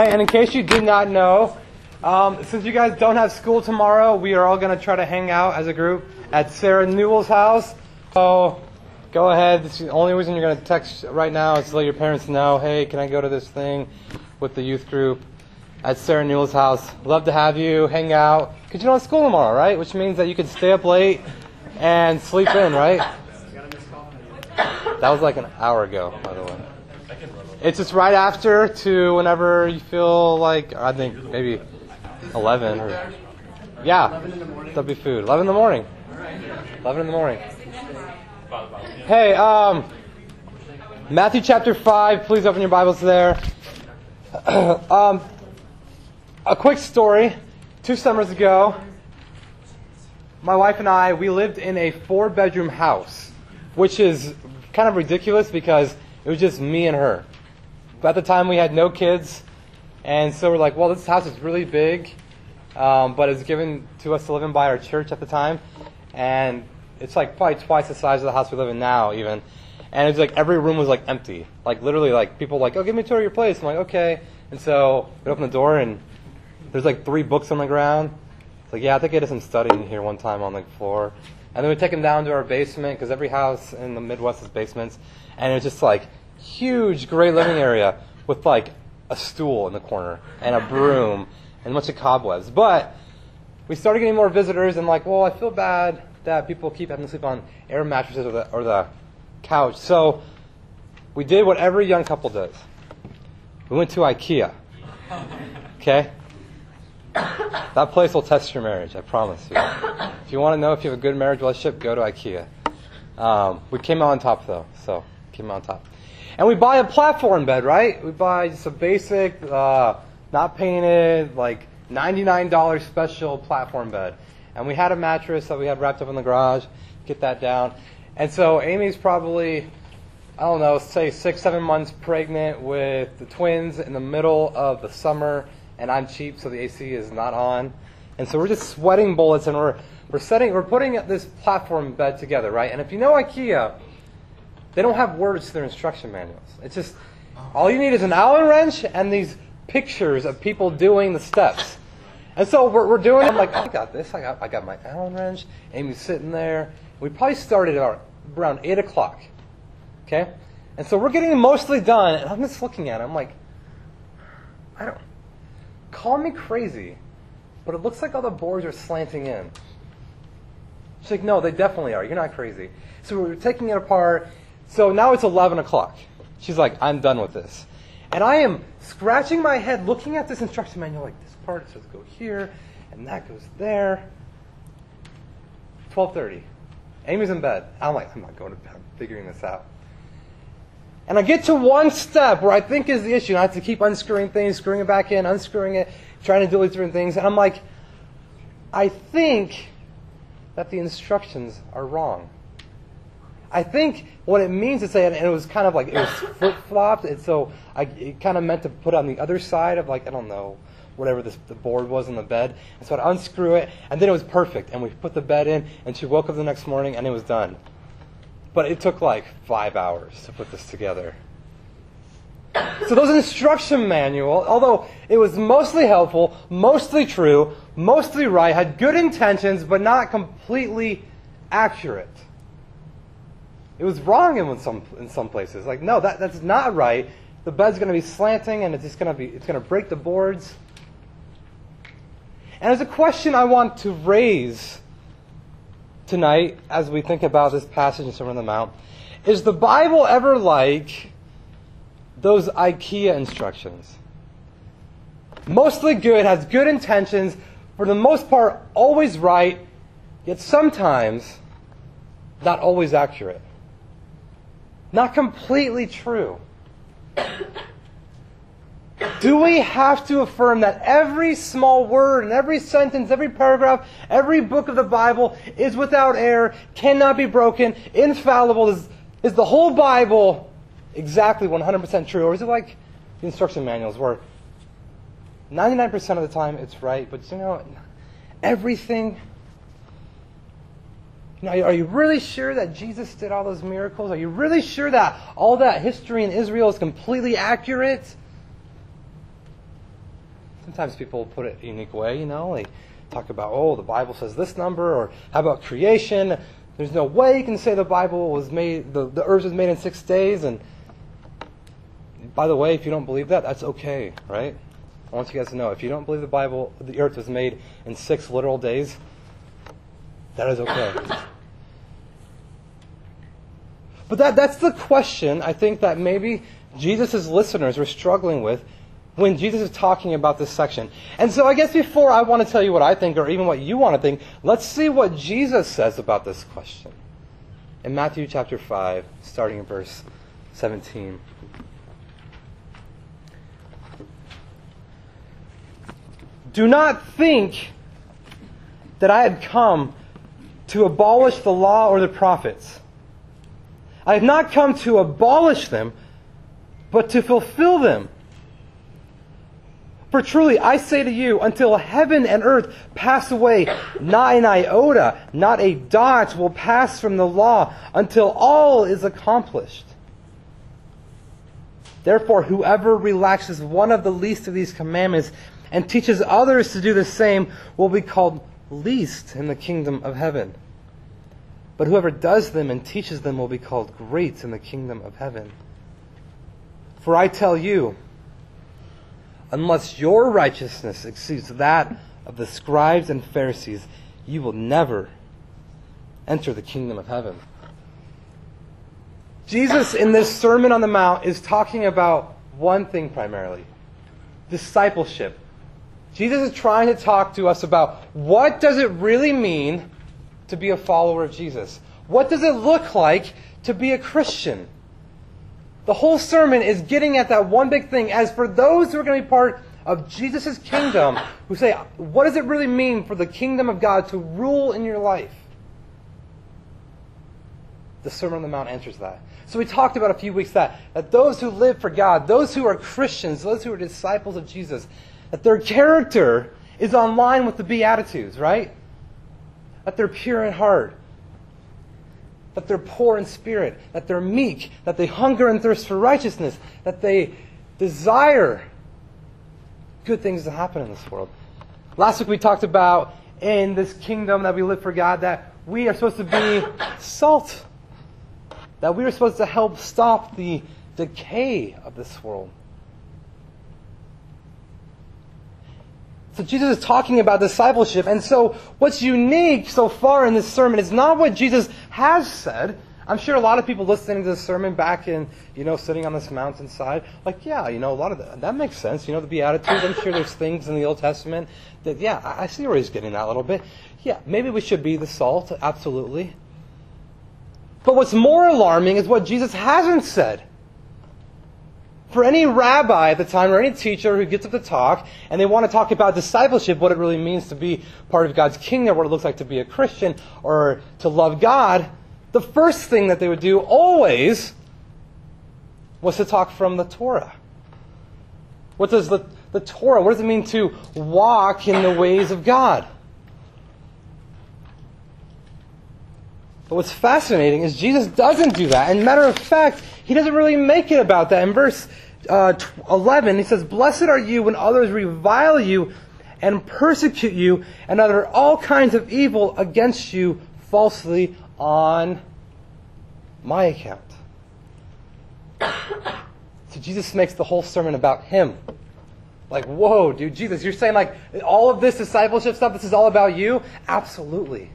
Hey, and in case you did not know, um, since you guys don't have school tomorrow, we are all going to try to hang out as a group at Sarah Newell's house. So go ahead. The only reason you're going to text right now is to let your parents know, hey, can I go to this thing with the youth group at Sarah Newell's house? Love to have you hang out. Because you don't have school tomorrow, right? Which means that you can stay up late and sleep in, right? That was like an hour ago, by the way. It's just right after to whenever you feel like, I think maybe 11 or, yeah, that'll be food. 11 in the morning. 11 in the morning. Hey, um, Matthew chapter 5, please open your Bibles there. um, a quick story. Two summers ago, my wife and I, we lived in a four bedroom house, which is kind of ridiculous because it was just me and her. But at the time, we had no kids, and so we're like, well, this house is really big, um, but it's given to us to live in by our church at the time, and it's like probably twice the size of the house we live in now, even. And it's like every room was like empty, like literally, like people like, oh, give me a tour of your place. I'm like, okay. And so we open the door, and there's like three books on the ground. It's like, yeah, I think I did some studying here one time on the floor. And then we take them down to our basement because every house in the Midwest has basements, and it's just like huge, great living area with like a stool in the corner and a broom and a bunch of cobwebs. But we started getting more visitors, and like, well, I feel bad that people keep having to sleep on air mattresses or the, or the couch. So we did what every young couple does. We went to IKEA. Okay? That place will test your marriage, I promise you. If you want to know if you have a good marriage relationship, go to IKEA. Um, we came out on top though, so came out on top. And we buy a platform bed, right? We buy just a basic, uh, not painted, like $99 special platform bed. And we had a mattress that we had wrapped up in the garage, get that down. And so Amy's probably, I don't know, say six, seven months pregnant with the twins in the middle of the summer, and I'm cheap, so the AC is not on. And so we're just sweating bullets, and we're, we're setting, we're putting this platform bed together, right? And if you know IKEA, they don't have words to their instruction manuals. It's just, all you need is an Allen wrench and these pictures of people doing the steps. And so we're, we're doing it. I'm like, oh, I got this. I got, I got my Allen wrench. Amy's sitting there. We probably started at around 8 o'clock. Okay? And so we're getting mostly done. And I'm just looking at it. I'm like, I don't, call me crazy, but it looks like all the boards are slanting in. She's like, no, they definitely are. You're not crazy. So we're taking it apart. So now it's 11 o'clock. She's like, I'm done with this. And I am scratching my head looking at this instruction manual like, this part says go here, and that goes there. 12.30. Amy's in bed. I'm like, I'm not going to bed. I'm figuring this out. And I get to one step where I think is the issue. And I have to keep unscrewing things, screwing it back in, unscrewing it, trying to do these different things. And I'm like, I think that the instructions are wrong. I think what it means to say, and it was kind of like it was flip flopped, and so I, it kind of meant to put on the other side of like I don't know whatever this, the board was on the bed, and so I'd unscrew it, and then it was perfect, and we put the bed in, and she woke up the next morning, and it was done. But it took like five hours to put this together. So those instruction manual, although it was mostly helpful, mostly true, mostly right, had good intentions, but not completely accurate. It was wrong in some in some places. Like, no, that, that's not right. The bed's going to be slanting, and it's just going to be it's going to break the boards. And there's a question I want to raise tonight as we think about this passage in Sermon on the Mount. Is the Bible ever like those IKEA instructions? Mostly good, has good intentions, for the most part, always right, yet sometimes not always accurate. Not completely true. Do we have to affirm that every small word and every sentence, every paragraph, every book of the Bible is without error, cannot be broken, infallible? Is, is the whole Bible exactly 100% true? Or is it like the instruction manuals where 99% of the time it's right, but you know, everything now, are you really sure that Jesus did all those miracles? Are you really sure that all that history in Israel is completely accurate? Sometimes people put it a unique way, you know, they talk about, oh, the Bible says this number, or how about creation? There's no way you can say the Bible was made, the, the earth was made in six days. And by the way, if you don't believe that, that's okay, right? I want you guys to know if you don't believe the Bible, the earth was made in six literal days, that is okay. But that, that's the question I think that maybe Jesus' listeners were struggling with when Jesus is talking about this section. And so I guess before I want to tell you what I think or even what you want to think, let's see what Jesus says about this question. In Matthew chapter 5, starting in verse 17. Do not think that I had come to abolish the law or the prophets. I have not come to abolish them, but to fulfill them. For truly, I say to you, until heaven and earth pass away, not an iota, not a dot will pass from the law until all is accomplished. Therefore, whoever relaxes one of the least of these commandments and teaches others to do the same will be called least in the kingdom of heaven. But whoever does them and teaches them will be called great in the kingdom of heaven. For I tell you, unless your righteousness exceeds that of the scribes and Pharisees, you will never enter the kingdom of heaven. Jesus, in this Sermon on the Mount, is talking about one thing primarily discipleship. Jesus is trying to talk to us about what does it really mean to be a follower of Jesus? What does it look like to be a Christian? The whole sermon is getting at that one big thing. As for those who are going to be part of Jesus' kingdom, who say, what does it really mean for the kingdom of God to rule in your life? The Sermon on the Mount answers that. So we talked about a few weeks that, that those who live for God, those who are Christians, those who are disciples of Jesus, that their character is on line with the Beatitudes, right? That they're pure in heart, that they're poor in spirit, that they're meek, that they hunger and thirst for righteousness, that they desire good things to happen in this world. Last week we talked about in this kingdom that we live for God that we are supposed to be salt, that we are supposed to help stop the decay of this world. So Jesus is talking about discipleship. And so what's unique so far in this sermon is not what Jesus has said. I'm sure a lot of people listening to this sermon back in, you know, sitting on this mountainside, like, yeah, you know, a lot of that, that makes sense. You know, the Beatitudes, I'm sure there's things in the Old Testament that, yeah, I see where he's getting that a little bit. Yeah, maybe we should be the salt, absolutely. But what's more alarming is what Jesus hasn't said. For any rabbi at the time or any teacher who gets up to talk and they want to talk about discipleship, what it really means to be part of God's kingdom, what it looks like to be a Christian or to love God, the first thing that they would do always was to talk from the Torah. What does the, the Torah, what does it mean to walk in the ways of God? But what's fascinating is Jesus doesn't do that. And matter of fact, he doesn't really make it about that. In verse uh, 11, he says, Blessed are you when others revile you and persecute you and utter all kinds of evil against you falsely on my account. So Jesus makes the whole sermon about him. Like, whoa, dude, Jesus, you're saying like all of this discipleship stuff, this is all about you? Absolutely.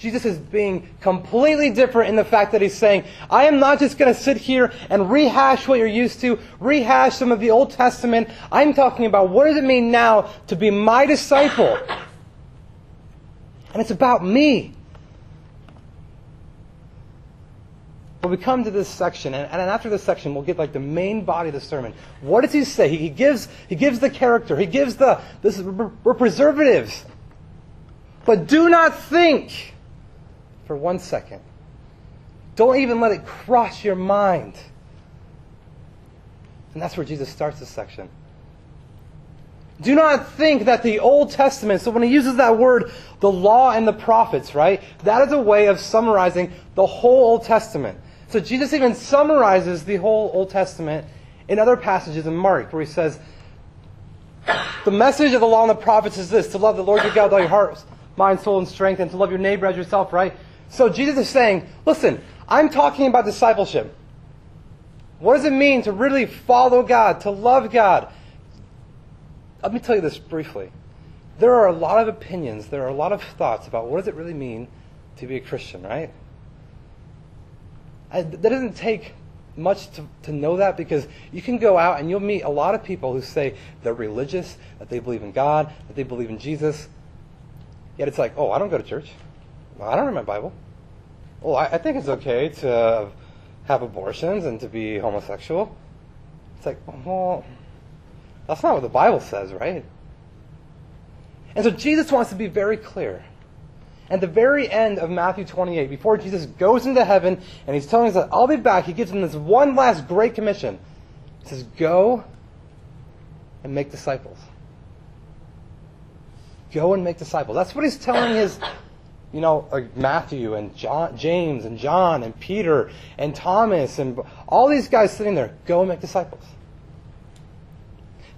Jesus is being completely different in the fact that he's saying, I am not just going to sit here and rehash what you're used to, rehash some of the Old Testament. I'm talking about what does it mean now to be my disciple? And it's about me. But we come to this section, and, and after this section, we'll get like the main body of the sermon. What does he say? He, he gives, he gives the character. He gives the, this, we're preservatives. But do not think for one second. Don't even let it cross your mind. And that's where Jesus starts this section. Do not think that the Old Testament, so when he uses that word, the law and the prophets, right? That is a way of summarizing the whole Old Testament. So Jesus even summarizes the whole Old Testament in other passages in Mark where he says, The message of the law and the prophets is this to love the Lord your God with all your heart, mind, soul, and strength, and to love your neighbor as yourself, right? So Jesus is saying, Listen, I'm talking about discipleship. What does it mean to really follow God, to love God? Let me tell you this briefly. There are a lot of opinions, there are a lot of thoughts about what does it really mean to be a Christian, right? I, that doesn't take much to, to know that because you can go out and you'll meet a lot of people who say they're religious, that they believe in God, that they believe in Jesus. Yet it's like, oh, I don't go to church. I don't read my Bible. Well, I, I think it's okay to have abortions and to be homosexual. It's like, well, that's not what the Bible says, right? And so Jesus wants to be very clear. At the very end of Matthew 28, before Jesus goes into heaven and he's telling us that I'll be back, he gives them this one last great commission. He says, Go and make disciples. Go and make disciples. That's what he's telling his, you know, like Matthew and John, James and John and Peter and Thomas and all these guys sitting there. Go and make disciples.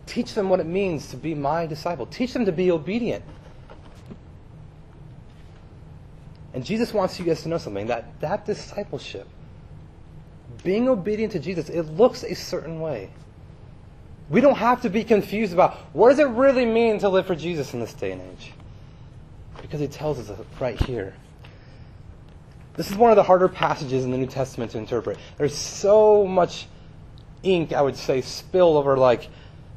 Teach them what it means to be my disciple. Teach them to be obedient. And Jesus wants you guys to know something that that discipleship, being obedient to Jesus, it looks a certain way. We don't have to be confused about what does it really mean to live for Jesus in this day and age? Because he tells us right here. This is one of the harder passages in the New Testament to interpret. There's so much ink, I would say, spilled over like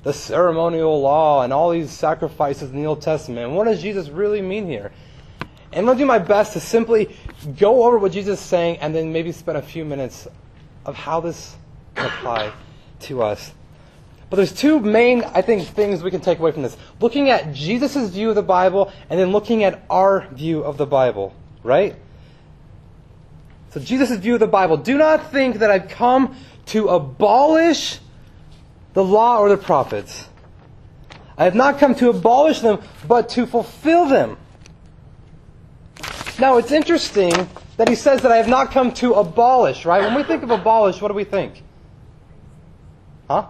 the ceremonial law and all these sacrifices in the Old Testament. What does Jesus really mean here? And I'm going to do my best to simply go over what Jesus is saying and then maybe spend a few minutes of how this can apply to us. But there's two main, I think, things we can take away from this. Looking at Jesus' view of the Bible and then looking at our view of the Bible, right? So Jesus' view of the Bible. Do not think that I've come to abolish the law or the prophets. I have not come to abolish them, but to fulfill them. Now, it's interesting that he says that I have not come to abolish, right? When we think of abolish, what do we think? Huh?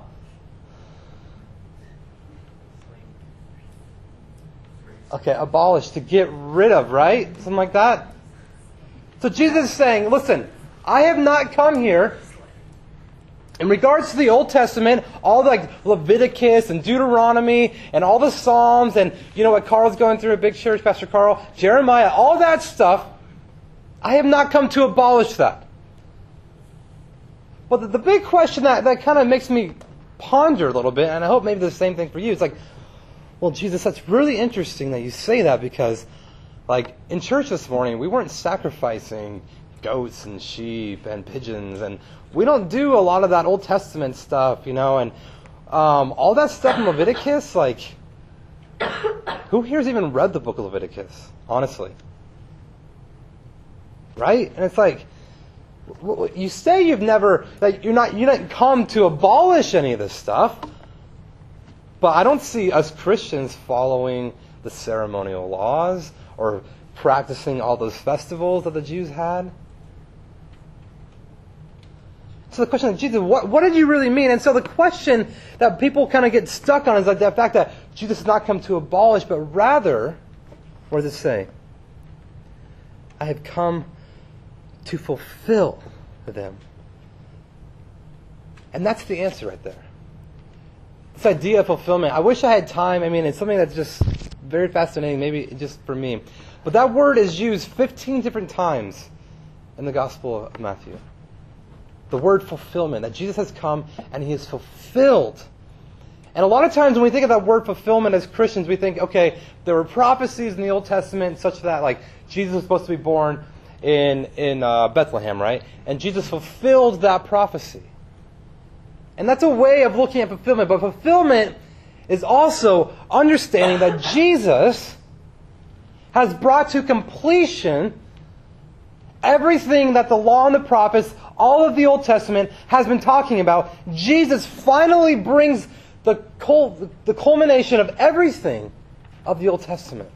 Okay, abolish, to get rid of, right? Something like that? So Jesus is saying, listen, I have not come here in regards to the Old Testament, all the, like Leviticus and Deuteronomy and all the Psalms and you know what Carl's going through a big church, Pastor Carl, Jeremiah, all that stuff, I have not come to abolish that. But the, the big question that, that kind of makes me ponder a little bit, and I hope maybe the same thing for you, it's like, well, Jesus, that's really interesting that you say that because, like, in church this morning, we weren't sacrificing goats and sheep and pigeons, and we don't do a lot of that Old Testament stuff, you know, and um, all that stuff in Leviticus, like, who here's even read the book of Leviticus, honestly? Right? And it's like, you say you've never, like, you're not, you didn't come to abolish any of this stuff, but I don't see us Christians following the ceremonial laws or practicing all those festivals that the Jews had. So the question is, Jesus, what, what did you really mean? And so the question that people kind of get stuck on is like the fact that Jesus has not come to abolish, but rather, what does it say? I have come to fulfill them. And that's the answer right there. This idea of fulfillment. I wish I had time. I mean, it's something that's just very fascinating, maybe just for me. But that word is used 15 different times in the Gospel of Matthew the word fulfillment, that Jesus has come and he is fulfilled. And a lot of times when we think of that word fulfillment as Christians, we think, okay, there were prophecies in the Old Testament such that, like, Jesus was supposed to be born in, in uh, Bethlehem, right? And Jesus fulfilled that prophecy. And that's a way of looking at fulfillment. But fulfillment is also understanding that Jesus has brought to completion everything that the law and the prophets all of the Old Testament has been talking about, Jesus finally brings the, cul- the culmination of everything of the Old Testament.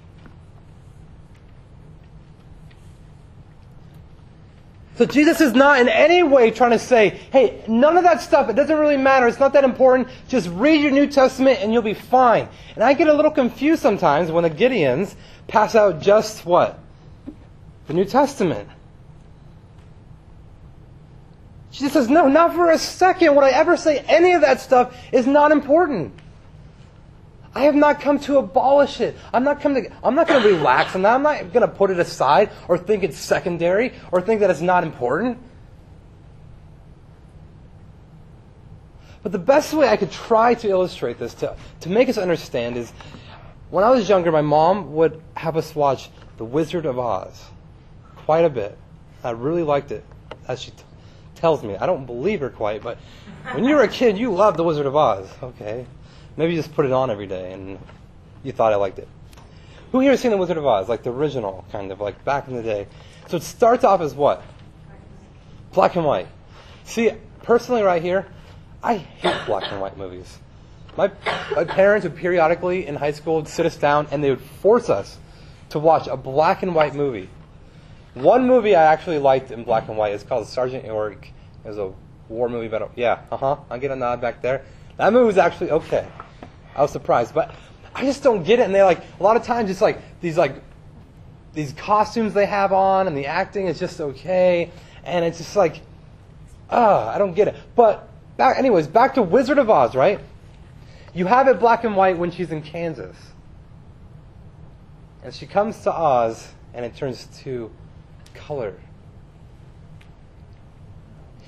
So Jesus is not in any way trying to say, hey, none of that stuff, it doesn't really matter. It's not that important. Just read your New Testament and you'll be fine. And I get a little confused sometimes when the Gideons pass out just what? The New Testament. Jesus says, no, not for a second would I ever say any of that stuff is not important. I have not come to abolish it. I'm not come to, I'm not going to relax on that. I'm not going to put it aside or think it's secondary or think that it's not important. But the best way I could try to illustrate this, to, to make us understand, is when I was younger, my mom would have us watch The Wizard of Oz quite a bit. I really liked it, as she t- tells me. I don't believe her quite, but when you were a kid, you loved The Wizard of Oz. Okay. Maybe you just put it on every day and you thought I liked it. Who here has seen The Wizard of Oz? Like the original, kind of, like back in the day. So it starts off as what? Black and white. See, personally, right here, I hate black and white movies. My, my parents would periodically in high school would sit us down and they would force us to watch a black and white movie. One movie I actually liked in black and white is called Sergeant York. It was a war movie about, yeah, uh huh, I get a nod back there. That movie was actually okay. I was surprised, but I just don't get it. And they like a lot of times it's like these like these costumes they have on, and the acting is just okay, and it's just like, ah, I don't get it. But back, anyways, back to Wizard of Oz, right? You have it black and white when she's in Kansas, and she comes to Oz, and it turns to color.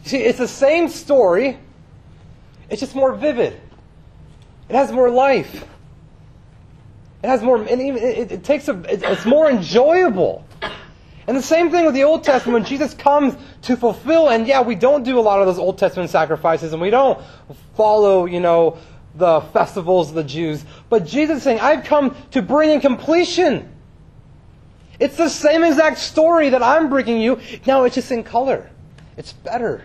See, it's the same story. It's just more vivid. It has more life. It has more, and even, it, it takes a, it, it's more enjoyable. And the same thing with the Old Testament, when Jesus comes to fulfill, and yeah, we don't do a lot of those Old Testament sacrifices, and we don't follow, you know, the festivals of the Jews. But Jesus is saying, I've come to bring in completion. It's the same exact story that I'm bringing you. Now it's just in color. It's better.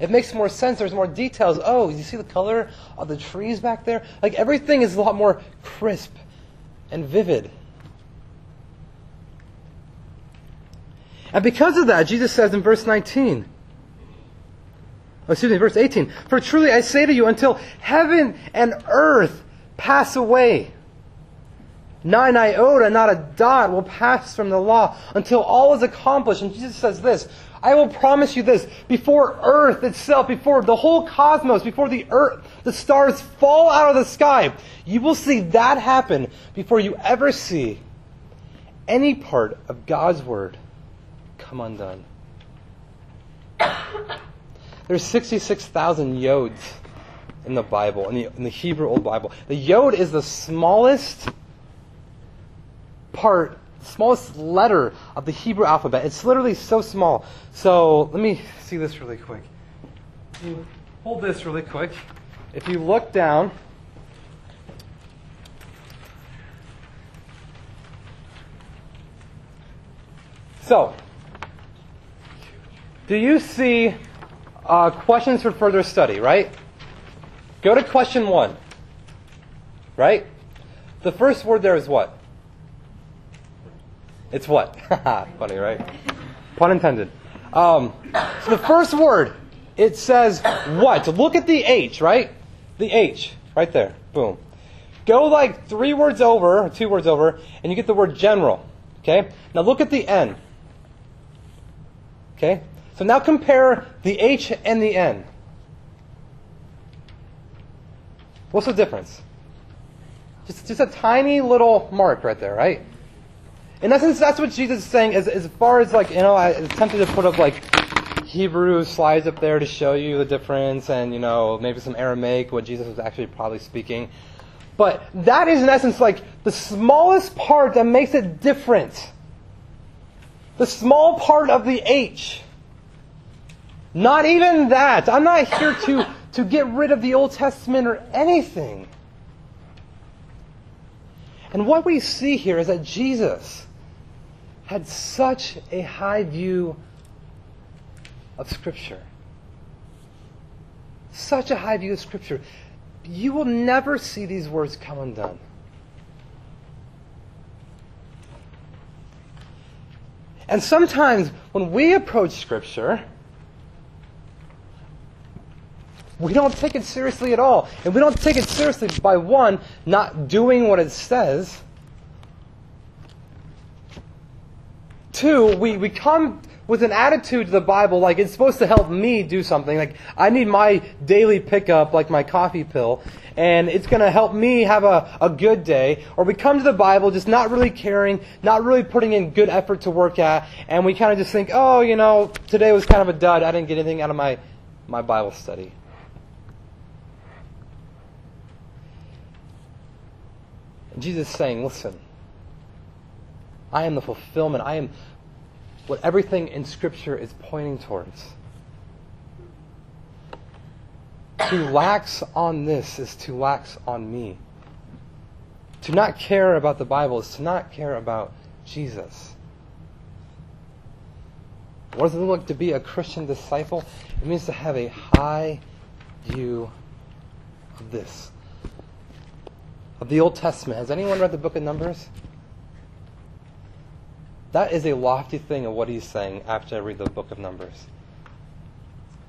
It makes more sense. There's more details. Oh, you see the color of the trees back there? Like everything is a lot more crisp and vivid. And because of that, Jesus says in verse 19, oh, excuse me, verse 18, For truly I say to you, until heaven and earth pass away, an iota, not a dot will pass from the law until all is accomplished. And Jesus says this I will promise you this before earth itself, before the whole cosmos, before the earth, the stars fall out of the sky, you will see that happen before you ever see any part of God's word come undone. There's 66,000 yods in the Bible, in the, in the Hebrew Old Bible. The yod is the smallest part smallest letter of the Hebrew alphabet. It's literally so small. So let me see this really quick. Hold this really quick. If you look down, so do you see uh, questions for further study, right? Go to question one, right? The first word there is what? It's what? Funny, right? Pun intended. Um, so the first word, it says what? Look at the H, right? The H, right there. Boom. Go like three words over, two words over, and you get the word general. Okay? Now look at the N. Okay? So now compare the H and the N. What's the difference? Just, just a tiny little mark right there, right? In essence, that's what Jesus is saying. As, as far as like, you know, I attempted to put up like Hebrew slides up there to show you the difference and, you know, maybe some Aramaic, what Jesus was actually probably speaking. But that is in essence like the smallest part that makes it different. The small part of the H. Not even that. I'm not here to, to get rid of the Old Testament or anything. And what we see here is that Jesus had such a high view of Scripture. Such a high view of Scripture. You will never see these words come undone. And sometimes when we approach Scripture, we don't take it seriously at all. And we don't take it seriously by one, not doing what it says. Two, we, we come with an attitude to the Bible like it's supposed to help me do something. Like I need my daily pickup, like my coffee pill, and it's going to help me have a, a good day. Or we come to the Bible just not really caring, not really putting in good effort to work at, and we kind of just think, oh, you know, today was kind of a dud. I didn't get anything out of my, my Bible study. Jesus is saying, listen, I am the fulfillment. I am what everything in Scripture is pointing towards. To lax on this is to lax on me. To not care about the Bible is to not care about Jesus. What does it look like to be a Christian disciple? It means to have a high view of this. Of the Old Testament. Has anyone read the book of Numbers? That is a lofty thing of what he's saying after I read the book of Numbers.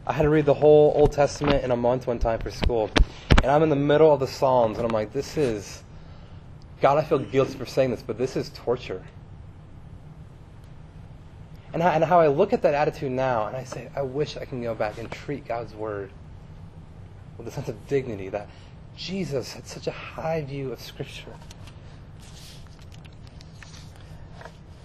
I had to read the whole Old Testament in a month one time for school. And I'm in the middle of the Psalms, and I'm like, this is. God, I feel guilty for saying this, but this is torture. And how, and how I look at that attitude now, and I say, I wish I can go back and treat God's Word with a sense of dignity that Jesus had such a high view of Scripture.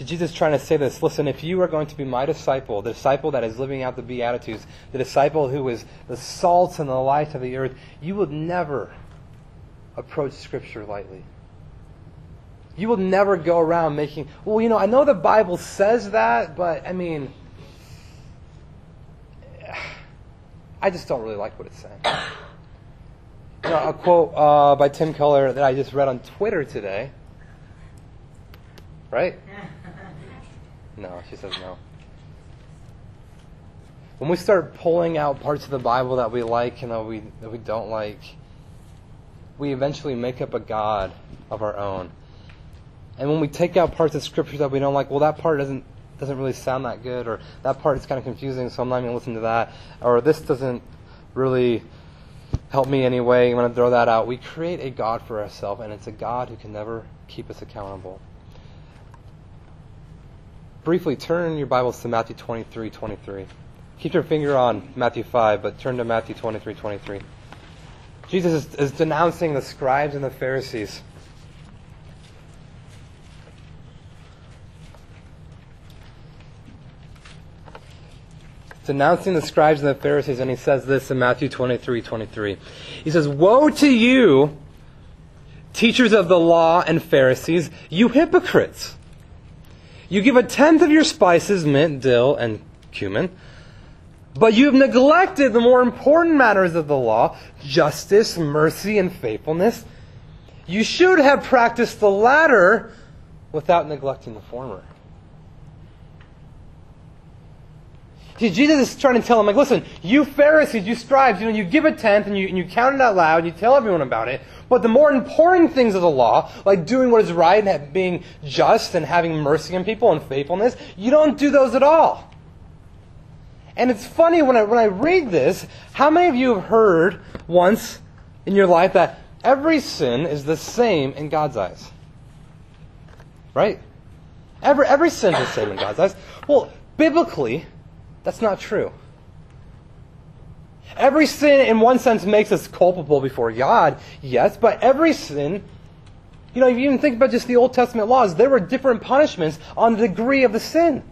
So Jesus is trying to say this listen, if you are going to be my disciple, the disciple that is living out the Beatitudes, the disciple who is the salt and the light of the earth, you will never approach Scripture lightly. You will never go around making, well, you know, I know the Bible says that, but I mean, I just don't really like what it's saying. You know, a quote uh, by Tim Keller that I just read on Twitter today. Right? No, she says no. When we start pulling out parts of the Bible that we like and that we, that we don't like, we eventually make up a God of our own. And when we take out parts of Scripture that we don't like, well, that part doesn't doesn't really sound that good, or that part is kind of confusing, so I'm not even going to listen to that, or this doesn't really help me anyway. I'm going to throw that out. We create a God for ourselves, and it's a God who can never keep us accountable briefly turn your Bibles to Matthew 23 23. Keep your finger on Matthew 5, but turn to Matthew 23 23. Jesus is, is denouncing the scribes and the Pharisees. denouncing the scribes and the Pharisees, and he says this in Matthew 23 23. He says, Woe to you, teachers of the law and Pharisees, you hypocrites! You give a tenth of your spices, mint, dill, and cumin, but you have neglected the more important matters of the law justice, mercy, and faithfulness. You should have practiced the latter without neglecting the former. See, Jesus is trying to tell him, like, listen, you Pharisees, you scribes, you know, you give a tenth and you, and you count it out loud and you tell everyone about it, but the more important things of the law, like doing what is right and being just and having mercy on people and faithfulness, you don't do those at all. And it's funny when I, when I read this, how many of you have heard once in your life that every sin is the same in God's eyes? Right? Every, every sin is the same in God's eyes. Well, biblically, that's not true. Every sin, in one sense, makes us culpable before God, yes, but every sin, you know, if you even think about just the Old Testament laws, there were different punishments on the degree of the sin.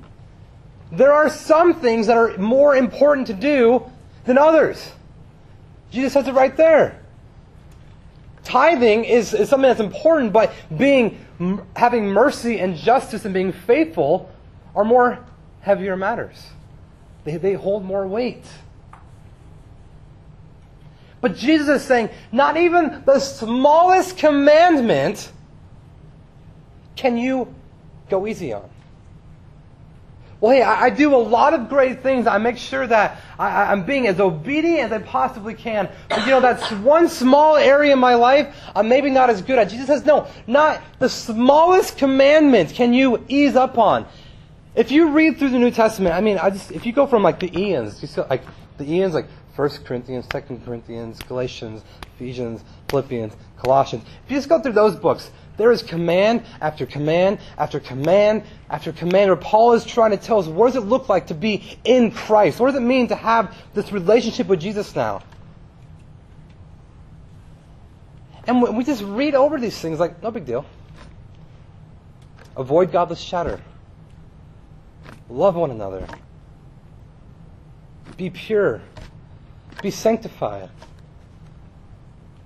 There are some things that are more important to do than others. Jesus says it right there. Tithing is, is something that's important, but being having mercy and justice and being faithful are more heavier matters. They, they hold more weight. But Jesus is saying, not even the smallest commandment can you go easy on. Well, hey, I, I do a lot of great things. I make sure that I, am being as obedient as I possibly can. But you know, that's one small area in my life I'm maybe not as good at. Jesus says, no, not the smallest commandment can you ease up on. If you read through the New Testament, I mean, I just, if you go from like the Eons, you see, like the Eons, like 1 Corinthians, 2 Corinthians, Galatians, Ephesians, Philippians, Colossians. If you just go through those books, there is command after command after command after command where Paul is trying to tell us what does it look like to be in Christ? What does it mean to have this relationship with Jesus now? And we just read over these things like, no big deal. Avoid godless chatter. Love one another. Be pure. Be sanctified.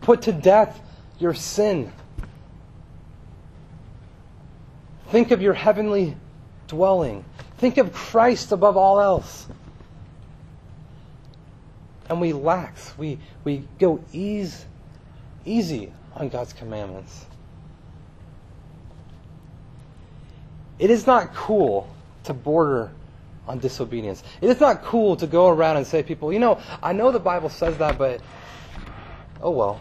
Put to death your sin. Think of your heavenly dwelling. Think of Christ above all else. And we lax. We, we go ease, easy on God's commandments. It is not cool to border on disobedience. It is not cool to go around and say people, you know, I know the Bible says that, but oh well.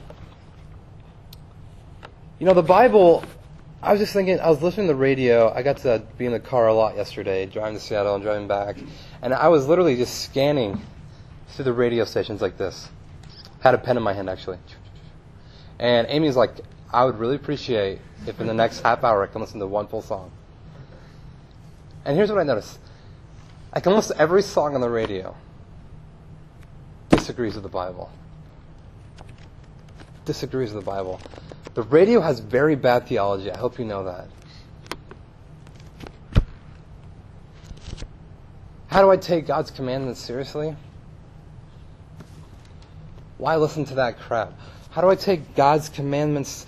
You know, the Bible, I was just thinking, I was listening to the radio. I got to be in the car a lot yesterday, driving to Seattle and driving back. And I was literally just scanning through the radio stations like this. Had a pen in my hand, actually. And Amy's like, I would really appreciate if in the next half hour I can listen to one full song. And here's what I noticed. Like almost every song on the radio disagrees with the Bible. Disagrees with the Bible. The radio has very bad theology. I hope you know that. How do I take God's commandments seriously? Why listen to that crap? How do I take God's commandments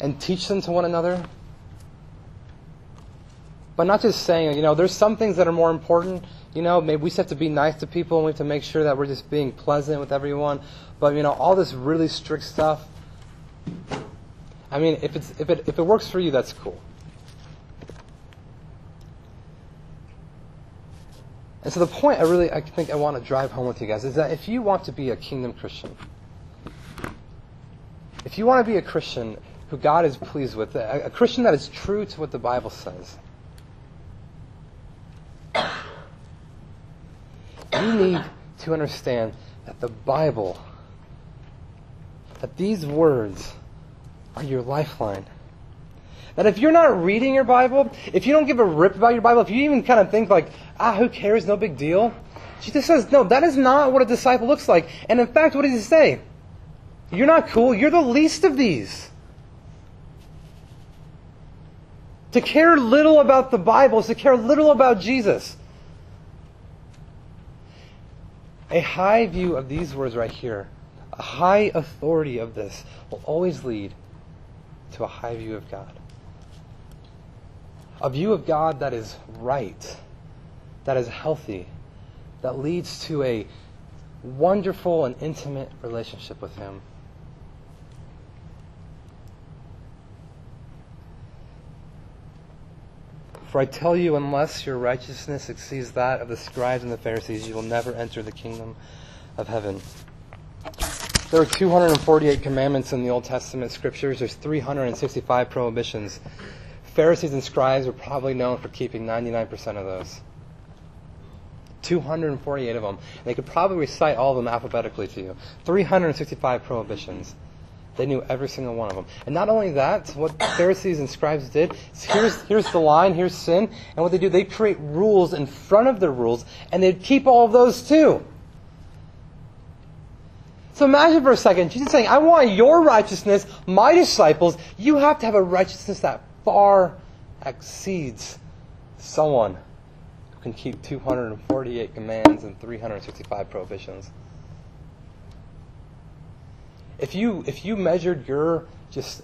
and teach them to one another? But not just saying, you know, there's some things that are more important. You know, maybe we just have to be nice to people and we have to make sure that we're just being pleasant with everyone. But, you know, all this really strict stuff, I mean, if, it's, if, it, if it works for you, that's cool. And so the point I really I think I want to drive home with you guys is that if you want to be a kingdom Christian, if you want to be a Christian who God is pleased with, a, a Christian that is true to what the Bible says, you need to understand that the Bible, that these words are your lifeline. That if you're not reading your Bible, if you don't give a rip about your Bible, if you even kind of think like, ah, who cares, no big deal, Jesus says, no, that is not what a disciple looks like. And in fact, what does he say? You're not cool, you're the least of these. To care little about the Bible is to care little about Jesus. A high view of these words right here, a high authority of this, will always lead to a high view of God. A view of God that is right, that is healthy, that leads to a wonderful and intimate relationship with Him. For I tell you, unless your righteousness exceeds that of the scribes and the Pharisees, you will never enter the kingdom of heaven. There are 248 commandments in the Old Testament scriptures. There's 365 prohibitions. Pharisees and scribes were probably known for keeping 99% of those. 248 of them. They could probably recite all of them alphabetically to you. 365 prohibitions. They knew every single one of them. And not only that, what Pharisees and scribes did, here's, here's the line, here's sin, and what they do, they create rules in front of their rules, and they'd keep all of those too. So imagine for a second, Jesus saying, I want your righteousness, my disciples. You have to have a righteousness that far exceeds someone who can keep 248 commands and 365 prohibitions if you if you measured your just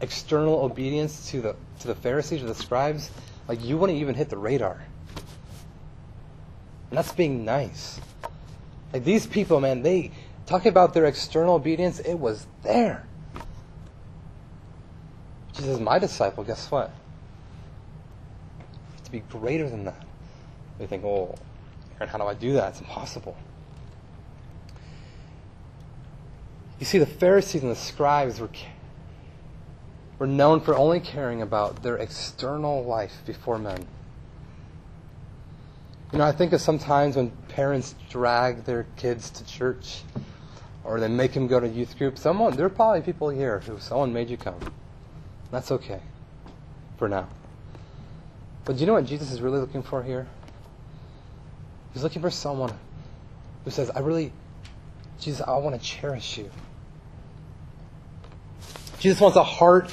external obedience to the to the Pharisees or the scribes, like you wouldn't even hit the radar. And that's being nice. Like these people, man, they talk about their external obedience, it was there. Jesus is my disciple, guess what? to be greater than that. They think, oh, Aaron, how do I do that? It's impossible. You see, the Pharisees and the scribes were, were known for only caring about their external life before men. You know, I think of sometimes when parents drag their kids to church or they make them go to youth group. Someone, there are probably people here who someone made you come. That's okay for now. But do you know what Jesus is really looking for here? He's looking for someone who says, I really, Jesus, I want to cherish you. Jesus wants a heart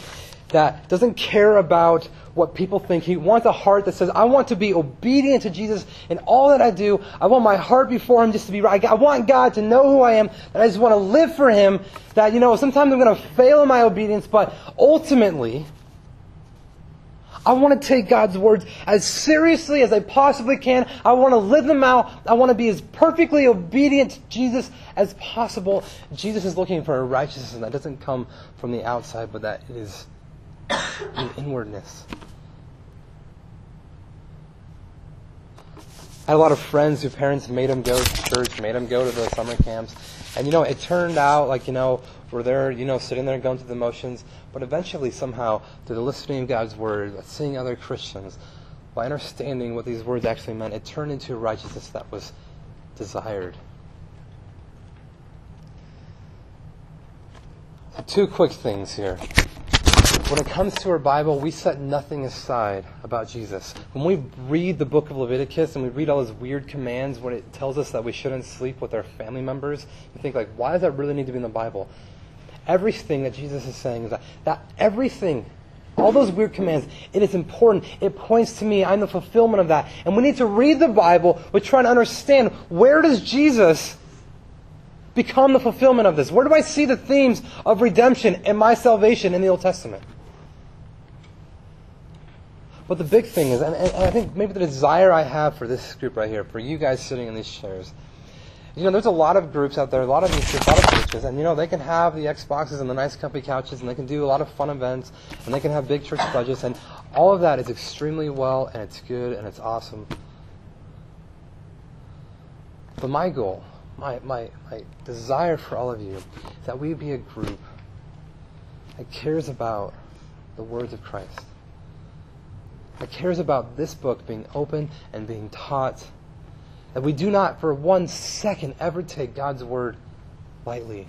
that doesn't care about what people think. He wants a heart that says, I want to be obedient to Jesus in all that I do. I want my heart before Him just to be right. I want God to know who I am, that I just want to live for Him. That, you know, sometimes I'm going to fail in my obedience, but ultimately, I want to take God's words as seriously as I possibly can. I want to live them out. I want to be as perfectly obedient to Jesus as possible. Jesus is looking for a righteousness that doesn't come from the outside, but that is in inwardness. I had a lot of friends whose parents made them go to church, made them go to the summer camps. And, you know, it turned out like, you know, we're there, you know, sitting there going through the motions. But eventually, somehow, through the listening of God's word, seeing other Christians, by understanding what these words actually meant, it turned into righteousness that was desired. Two quick things here when it comes to our Bible, we set nothing aside about Jesus. When we read the book of Leviticus and we read all those weird commands when it tells us that we shouldn't sleep with our family members, you think like, why does that really need to be in the Bible? Everything that Jesus is saying is that, that everything, all those weird commands, it is important. It points to me. I'm the fulfillment of that. And we need to read the Bible. We're trying to understand where does Jesus become the fulfillment of this? Where do I see the themes of redemption and my salvation in the Old Testament? But the big thing is, and, and, I think maybe the desire I have for this group right here, for you guys sitting in these chairs, you know, there's a lot of groups out there, a lot of these, a lot of churches, and you know, they can have the Xboxes and the nice comfy couches, and they can do a lot of fun events, and they can have big church budgets, and all of that is extremely well, and it's good, and it's awesome. But my goal, my, my, my desire for all of you, that we be a group that cares about the words of Christ that cares about this book being open and being taught. That we do not for one second ever take God's word lightly.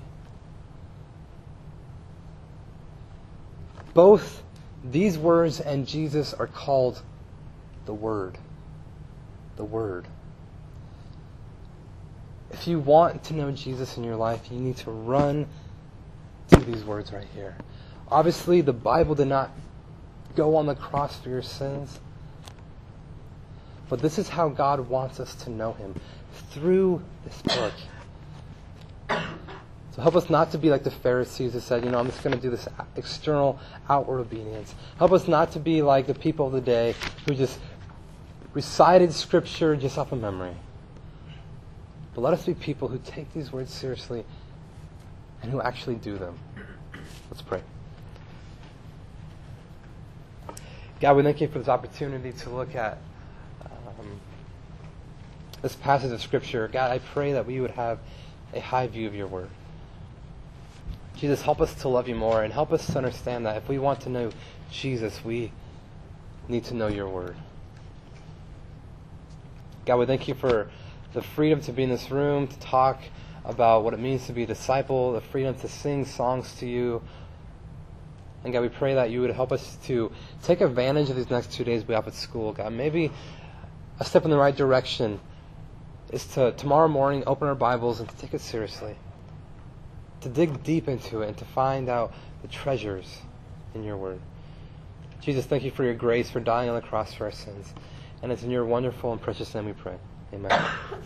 Both these words and Jesus are called the Word. The Word. If you want to know Jesus in your life, you need to run to these words right here. Obviously, the Bible did not go on the cross for your sins. But this is how God wants us to know Him through this book. So help us not to be like the Pharisees who said, you know, I'm just going to do this external, outward obedience. Help us not to be like the people of the day who just recited Scripture just off of memory. But let us be people who take these words seriously and who actually do them. Let's pray. God, we thank you for this opportunity to look at um, this passage of Scripture. God, I pray that we would have a high view of your word. Jesus, help us to love you more and help us to understand that if we want to know Jesus, we need to know your word. God, we thank you for the freedom to be in this room, to talk about what it means to be a disciple, the freedom to sing songs to you, and God, we pray that you would help us to take advantage of these next two days we have at school. God, maybe a step in the right direction is to tomorrow morning open our Bibles and to take it seriously, to dig deep into it and to find out the treasures in your word. Jesus, thank you for your grace, for dying on the cross for our sins. And it's in your wonderful and precious name we pray. 哎呀妈